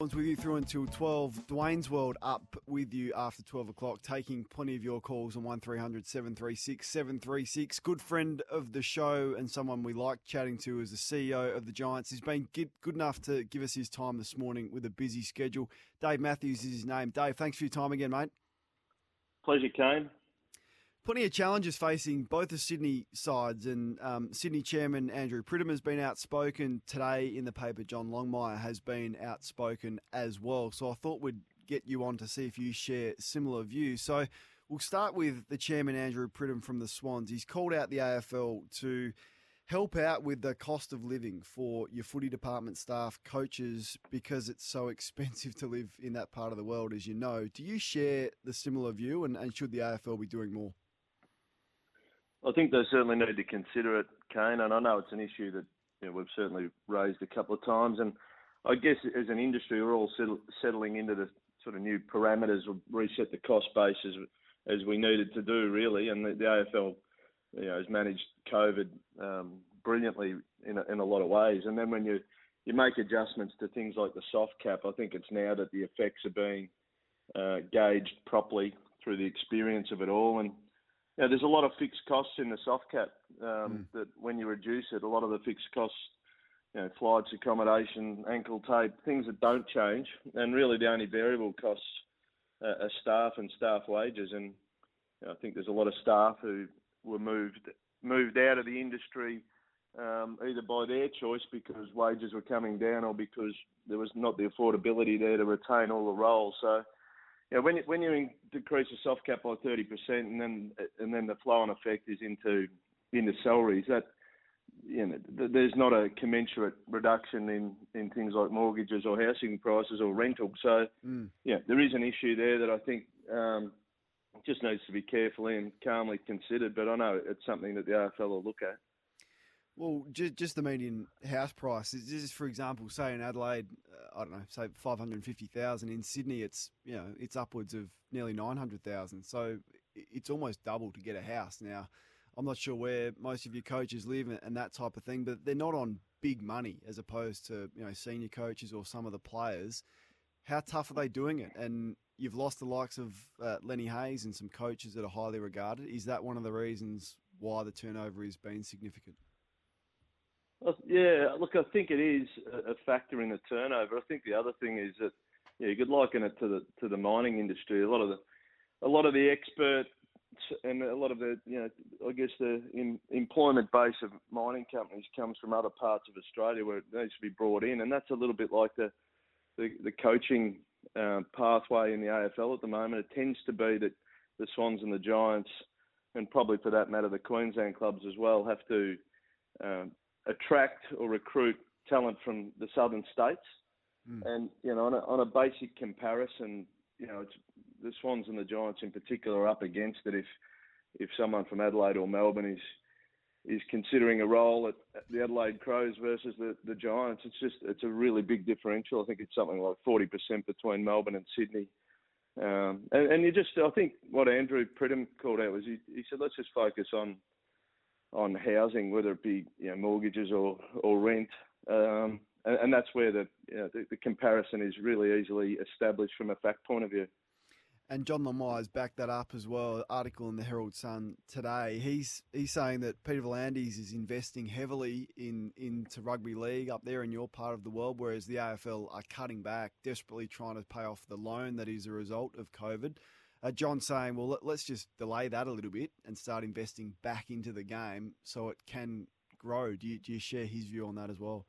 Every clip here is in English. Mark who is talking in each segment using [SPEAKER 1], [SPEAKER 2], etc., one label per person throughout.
[SPEAKER 1] With you through until 12. Dwayne's World up with you after 12 o'clock, taking plenty of your calls on 1300 736 736. Good friend of the show and someone we like chatting to is the CEO of the Giants. He's been good, good enough to give us his time this morning with a busy schedule. Dave Matthews is his name. Dave, thanks for your time again, mate.
[SPEAKER 2] Pleasure, Kane.
[SPEAKER 1] Plenty of challenges facing both the Sydney sides, and um, Sydney chairman Andrew Pridham has been outspoken today in the paper. John Longmire has been outspoken as well. So I thought we'd get you on to see if you share similar views. So we'll start with the chairman Andrew Pridham from the Swans. He's called out the AFL to help out with the cost of living for your footy department staff, coaches, because it's so expensive to live in that part of the world, as you know. Do you share the similar view, and, and should the AFL be doing more?
[SPEAKER 2] I think they certainly need to consider it, Kane, and I know it's an issue that you know, we've certainly raised a couple of times. And I guess as an industry, we're all settle, settling into the sort of new parameters reset the cost base as, as we needed to do, really. And the, the AFL, you know, has managed COVID um, brilliantly in a, in a lot of ways. And then when you you make adjustments to things like the soft cap, I think it's now that the effects are being uh, gauged properly through the experience of it all. And you know, there's a lot of fixed costs in the soft cap um, mm. that when you reduce it, a lot of the fixed costs, you know, flights, accommodation, ankle tape, things that don't change, and really the only variable costs uh, are staff and staff wages. And you know, I think there's a lot of staff who were moved moved out of the industry um, either by their choice because wages were coming down or because there was not the affordability there to retain all the roles. So you know, when you, when you decrease the soft cap by thirty percent, and then and then the flow on effect is into into salaries, that you know, there's not a commensurate reduction in, in things like mortgages or housing prices or rental. So, mm. yeah, there is an issue there that I think um, just needs to be carefully and calmly considered. But I know it's something that the AFL will look at.
[SPEAKER 1] Well, just, just the median house price is, for example, say in Adelaide, uh, I don't know, say five hundred fifty thousand. In Sydney, it's you know it's upwards of nearly nine hundred thousand. So it's almost double to get a house now. I'm not sure where most of your coaches live and that type of thing, but they're not on big money as opposed to you know senior coaches or some of the players. How tough are they doing it? And you've lost the likes of uh, Lenny Hayes and some coaches that are highly regarded. Is that one of the reasons why the turnover has been significant?
[SPEAKER 2] Yeah, look, I think it is a factor in the turnover. I think the other thing is that yeah, you could liken it to the to the mining industry. A lot of the a lot of the experts and a lot of the you know I guess the in, employment base of mining companies comes from other parts of Australia where it needs to be brought in, and that's a little bit like the the, the coaching uh, pathway in the AFL at the moment. It tends to be that the Swans and the Giants, and probably for that matter the Queensland clubs as well, have to um, attract or recruit talent from the southern states. Mm. And you know, on a, on a basic comparison, you know, the Swans and the Giants in particular are up against it. If if someone from Adelaide or Melbourne is is considering a role at, at the Adelaide Crows versus the, the Giants, it's just it's a really big differential. I think it's something like forty percent between Melbourne and Sydney. Um, and, and you just, I think what Andrew Pridham called out was he, he said, let's just focus on on housing, whether it be you know, mortgages or or rent, um, and, and, that's where the, you know, the, the comparison is really easily established from a fact point of view.
[SPEAKER 1] And John Longmire's backed that up as well. Article in the Herald Sun today. He's he's saying that Peter V'landys is investing heavily in into rugby league up there in your part of the world, whereas the AFL are cutting back, desperately trying to pay off the loan that is a result of COVID. Uh, John saying, well, let, us just delay that a little bit and start investing back into the game so it can grow. Do you, do you share his view on that as well?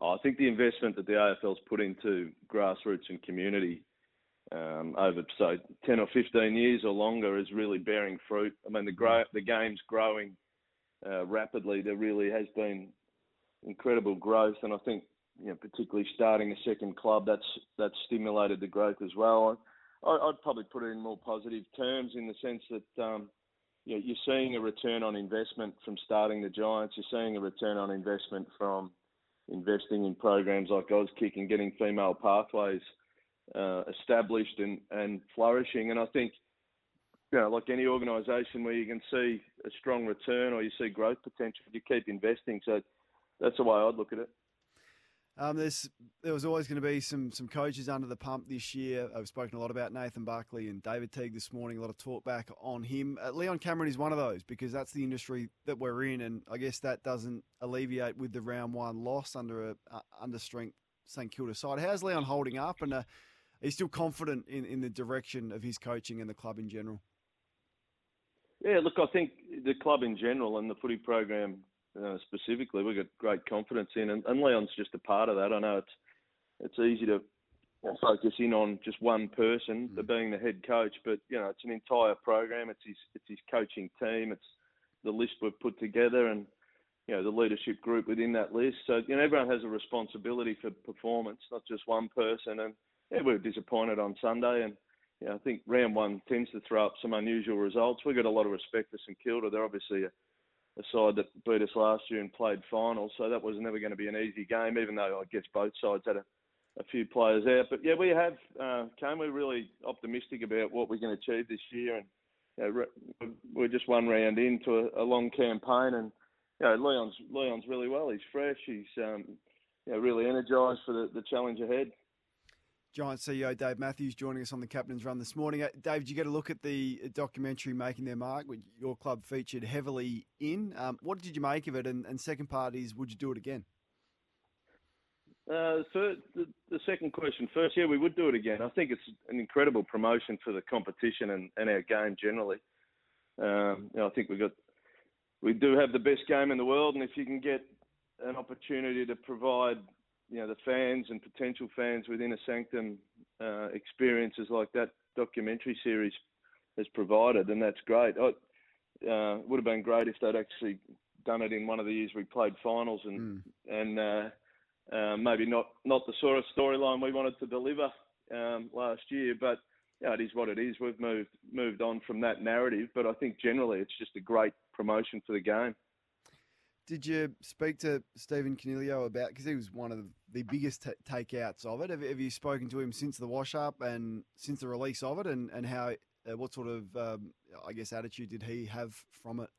[SPEAKER 2] Oh, I think the investment that the AFL's put into grassroots and community um, over say 10 or 15 years or longer is really bearing fruit. I mean, the grow, the game's growing uh, rapidly. There really has been incredible growth, and I think you know, particularly starting a second club, that's that's stimulated the growth as well. I, would probably put it in more positive terms in the sense that um, you know, you're seeing a return on investment from starting the Giants. You're seeing a return on investment from investing in programs like Auskick and getting female pathways uh, established and, and flourishing. And I think, you know, like any organisation where you can see a strong return or you see growth potential, you keep investing. So that's the way I'd look at it.
[SPEAKER 1] Um, there's there was always going to be some some coaches under the pump this year. I've spoken a lot about Nathan Buckley and David Teague this morning. A lot of talk back on him. Uh, Leon Cameron is one of those because that's the industry that we're in, and I guess that doesn't alleviate with the round one loss under a uh, under strength St Kilda side. How's Leon holding up, and uh, he's still confident in, in the direction of his coaching and the club in general?
[SPEAKER 2] Yeah, look, I think the club in general and the footy program uh, specifically, we've got great confidence in, and, and Leon's just a part of that. I know it's it's easy to focus in on just one person, mm. being the head coach, but you know it's an entire program. It's his it's his coaching team. It's the list we've put together, and you know the leadership group within that list. So you know everyone has a responsibility for performance, not just one person. And yeah, we were disappointed on Sunday, and you know, I think round one tends to throw up some unusual results. We've got a lot of respect for St Kilda. They're obviously a a side that beat us last year and played finals. So that was never going to be an easy game, even though I guess both sides had a, a few players out. But yeah, we have, uh, Kane, we're really optimistic about what going to achieve this year. And you know, we're just one round into a, a long campaign. And you know, Leon's, Leon's really well. He's fresh. He's um, you know, really energised for the, the challenge ahead.
[SPEAKER 1] Giant CEO Dave Matthews joining us on the Captain's Run this morning. Uh, Dave, did you get a look at the documentary Making Their Mark, which your club featured heavily in? Um, what did you make of it? And, and, second part is, would you do it again?
[SPEAKER 2] Uh, so the, the, second question first, yeah, we would do it again. I think it's an incredible promotion for the competition and, and our game generally. Um, you know, I think we got we do have the best game in the world, and if you can get an opportunity to provide you know the fans and potential fans within a sanctum uh, experiences like that documentary series has provided, and that's great. It uh, would have been great if they'd actually done it in one of the years we played finals, and mm. and uh, uh, maybe not not the sort of storyline we wanted to deliver um, last year, but. Yeah, it is what it is. We've moved moved on from that narrative, but I think generally it's just a great promotion for the game.
[SPEAKER 1] Did you speak to Stephen Coniglio about because he was one of the biggest t- takeouts of it? Have, have, you spoken to him since the wash up and since the release of it, and and how uh, what sort of um, I guess attitude did he have from it?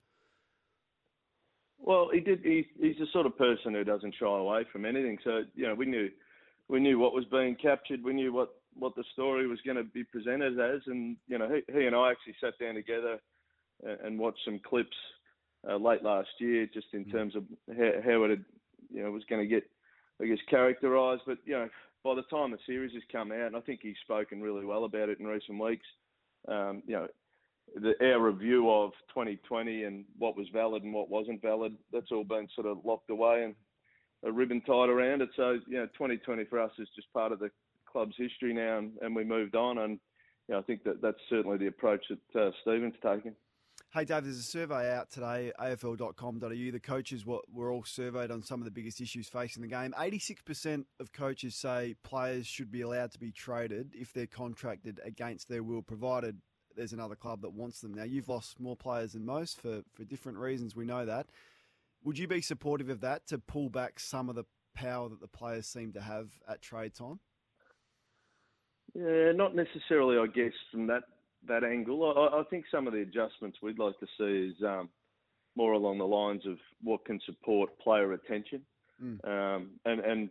[SPEAKER 2] Well, he did. He, he's the sort of person who doesn't shy away from anything. So you know, we knew we knew what was being captured. We knew what what the story was going to be presented as, and you know, he, he and I actually sat down together and, and watched some clips uh, late last year, just in mm. terms of how, how it had, you know was going to get, I guess, characterised. But you know, by the time the series has come out, and I think he's spoken really well about it in recent weeks. Um, you know, the, our review of 2020 and what was valid and what wasn't valid, that's all been sort of locked away and a ribbon tied around it. So you know, 2020 for us is just part of the club's history now, and, and we moved on. And you know, I think that that's certainly the approach that uh, Stephen's taken.
[SPEAKER 1] Hey, Dave, there's a survey out today, afl.com.au. The coaches were all surveyed on some of the biggest issues facing the game. 86% of coaches say players should be allowed to be traded if they're contracted against their will, provided there's another club that wants them. Now, you've lost more players than most for, for different reasons. We know that. Would you be supportive of that to pull back some of the power that the players seem to have at trade time?
[SPEAKER 2] Yeah, not necessarily, I guess, from that that angle. I, I, think some of the adjustments we'd like to see is um, more along the lines of what can support player retention, mm. um, and and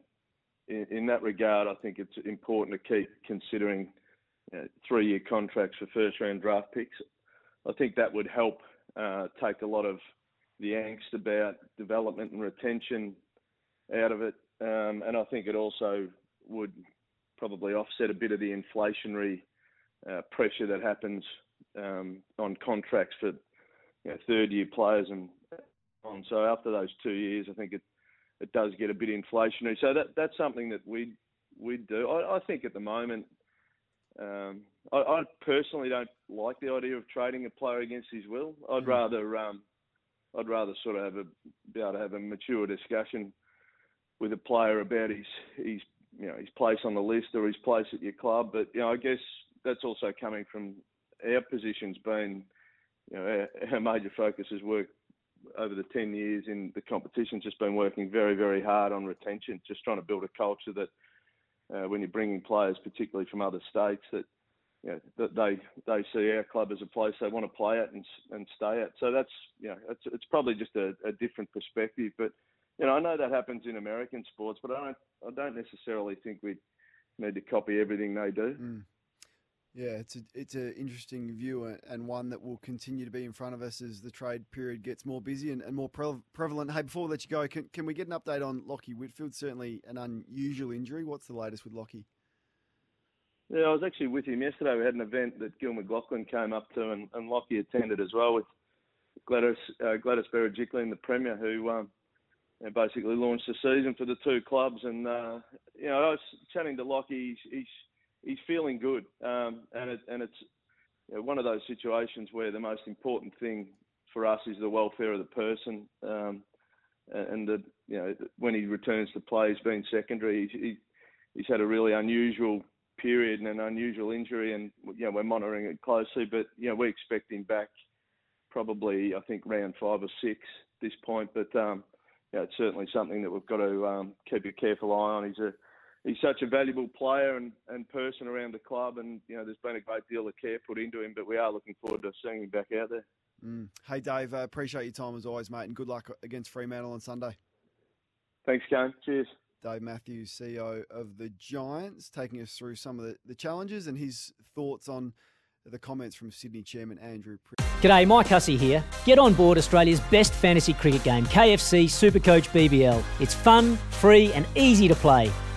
[SPEAKER 2] in, in, that regard, I think it's important to keep considering you know, three-year contracts for first-round draft picks. I think that would help uh, take a lot of the angst about development and retention out of it, um, and I think it also would probably offset a bit of the inflationary uh, pressure that happens um, on contracts for you know, third year players and on. So after those two years, I think it it does get a bit inflationary. So that that's something that we we do. I, I think at the moment, um, I, I, personally don't like the idea of trading a player against his will. I'd mm. rather um, I'd rather sort of have a be able to have a mature discussion with a player about his his you know his place on the list or his place at your club. But you know, I guess that's also coming from our positions being you know our, our major focus has worked over the 10 years in the competition, just been working very, very hard on retention, just trying to build a culture that uh, when you're bringing players, particularly from other states, that you know, that they they see our club as a place they want to play at and and stay at. So that's you know it's it's probably just a, a different perspective. But you know I know that happens in American sports, but I don't I don't necessarily think we need to copy everything they do.
[SPEAKER 1] Mm. Yeah, it's a it's an interesting view and one that will continue to be in front of us as the trade period gets more busy and, and more pre- prevalent. Hey, before we let you go, can, can we get an update on Lachie Whitfield? Certainly an unusual injury. What's the latest with Lachie?
[SPEAKER 2] Yeah, I was actually with him yesterday. We had an event that Gil McLachlan came up to, and, and Lachie attended as well with Gladys uh, Gladys Berejiklian, the Premier, who um, you basically launched the season for the two clubs. And uh, you know, I was chatting to Lachie. He's, he's he's feeling good, um, and it, and it's you know, one of those situations where the most important thing for us is the welfare of the person, um, and the you know when he returns to play, he's been secondary. He's, he, he's had a really unusual period and an unusual injury, and you know we're monitoring it closely. But you know we expect him back probably I think round five or six this point. But um, yeah, it's certainly something that we've got to um, keep a careful eye on. He's a he's such a valuable player and, and person around the club, and you know there's been a great deal of care put into him. But we are looking forward to seeing him back out there.
[SPEAKER 1] Mm. Hey Dave, uh, appreciate your time as always, mate, and good luck against Fremantle on Sunday.
[SPEAKER 2] Thanks, Kane. Cheers.
[SPEAKER 1] Dave Matthews, CEO of the Giants, taking us through some of the, the challenges and his thoughts on the comments from Sydney Chairman Andrew.
[SPEAKER 3] G'day, Mike Hussey here. Get on board Australia's best fantasy cricket game, KFC Supercoach BBL. It's fun, free, and easy to play.